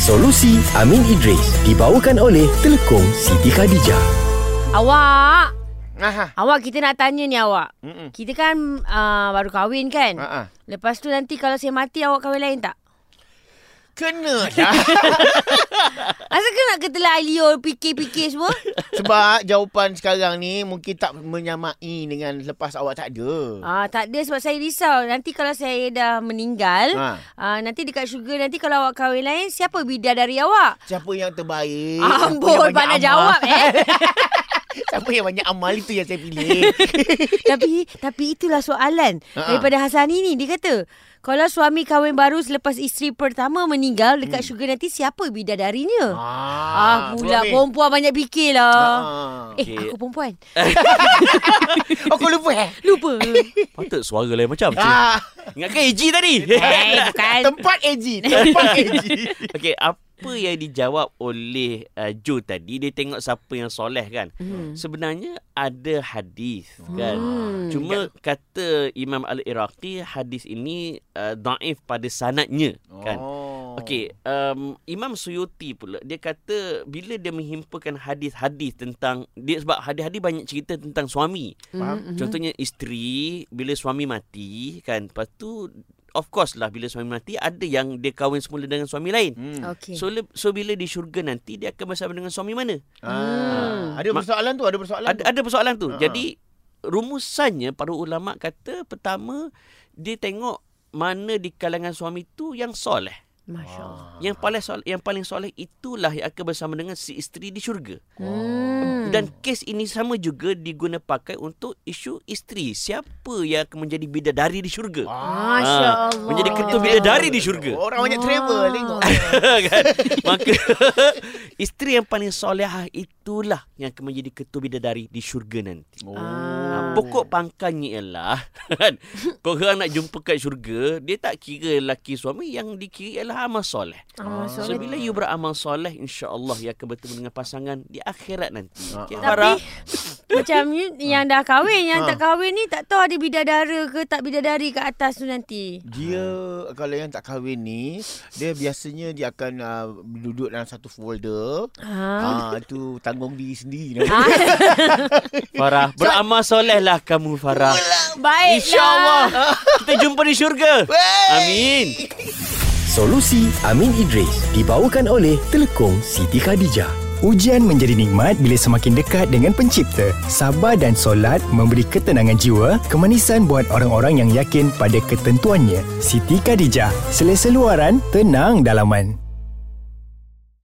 Solusi Amin Idris dibawakan oleh Telekom Siti Khadijah. Awak Aha. Awak kita nak tanya ni awak Mm-mm. Kita kan uh, baru kahwin kan Ha-ha. Lepas tu nanti kalau saya mati awak kahwin lain tak? Kena dah. Ke telah Leo fikir-fikir semua? Sebab jawapan sekarang ni mungkin tak menyamai dengan lepas awak tak ada. Ah, tak ada sebab saya risau Nanti kalau saya dah meninggal Ha. ah, Nanti dekat syurga Nanti kalau awak kahwin lain Siapa bidadari awak? Siapa yang terbaik? Amboi pandai amal? jawab eh Siapa yang banyak amal itu yang saya pilih. Tapi tapi itulah soalan Ha-ha. Daripada Hasani ni Dia kata Kalau suami kahwin baru Selepas isteri pertama meninggal Dekat syurga nanti Siapa bidadarinya? Ah, pula suami. perempuan banyak fikir lah. Ah. Eh, Okey. aku perempuan. Oh, kau lupa eh? Lupa. Patut suara lain macam tu. Ah, Ingatkan AG tadi. eh, bukan. tempat AG. Tempat AG. Okey, apa yang dijawab oleh uh, Joe tadi, dia tengok siapa yang soleh kan. Hmm. Sebenarnya ada hadis kan. Hmm. Cuma kata Imam Al-Iraqi hadis ini uh, daif pada sanadnya kan. Oh. Okey, um, Imam Suyuti pula dia kata bila dia menghimpakan hadis-hadis tentang dia sebab hadis-hadis banyak cerita tentang suami. Faham? Contohnya isteri bila suami mati kan, lepas tu of course lah bila suami mati ada yang dia kahwin semula dengan suami lain. Hmm. Okey. So le- so bila di syurga nanti dia akan bersama dengan suami mana? Ah, ada Ma- persoalan tu, ada persoalan Ada tu. ada persoalan tu. Ha. Jadi rumusannya para ulama kata pertama dia tengok mana di kalangan suami tu yang soleh. Masya Allah. Yang paling soleh, yang paling soleh itulah yang akan bersama dengan si isteri di syurga. Hmm. Dan kes ini sama juga diguna pakai untuk isu isteri. Siapa yang akan menjadi bidadari di syurga? Masya Ah, Allah. menjadi ketua bidadari di syurga. Orang banyak travel tengok. kan? Maka isteri yang paling solehah itulah yang akan menjadi ketua bidadari di syurga nanti. Oh. Ha, pokok pangkalnya ialah kan korang nak jumpa kat syurga dia tak kira lelaki suami yang dikira ialah amal soleh. Amal So bila you beramal soleh insya-Allah you akan bertemu dengan pasangan di akhirat nanti. Ah, Okay, ah. Tapi macam ni yang dah kahwin, yang Ha. tak kahwin ni tak tahu ada bidadara ke tak bidadari kat atas tu nanti. Dia kalau yang tak kahwin ni, dia biasanya dia akan uh, duduk dalam satu folder. Ha. Ah, itu tanggung diri sendiri. Ha. Farah, beramal soleh lah kamu Farah. Baiklah. InsyaAllah kita jumpa di syurga. Amin. Solusi Amin Idris dibawakan oleh Telekom Siti Khadijah. Ujian menjadi nikmat bila semakin dekat dengan pencipta. Sabar dan solat memberi ketenangan jiwa, kemanisan buat orang-orang yang yakin pada ketentuannya. Siti Khadijah, selesa luaran, tenang dalaman.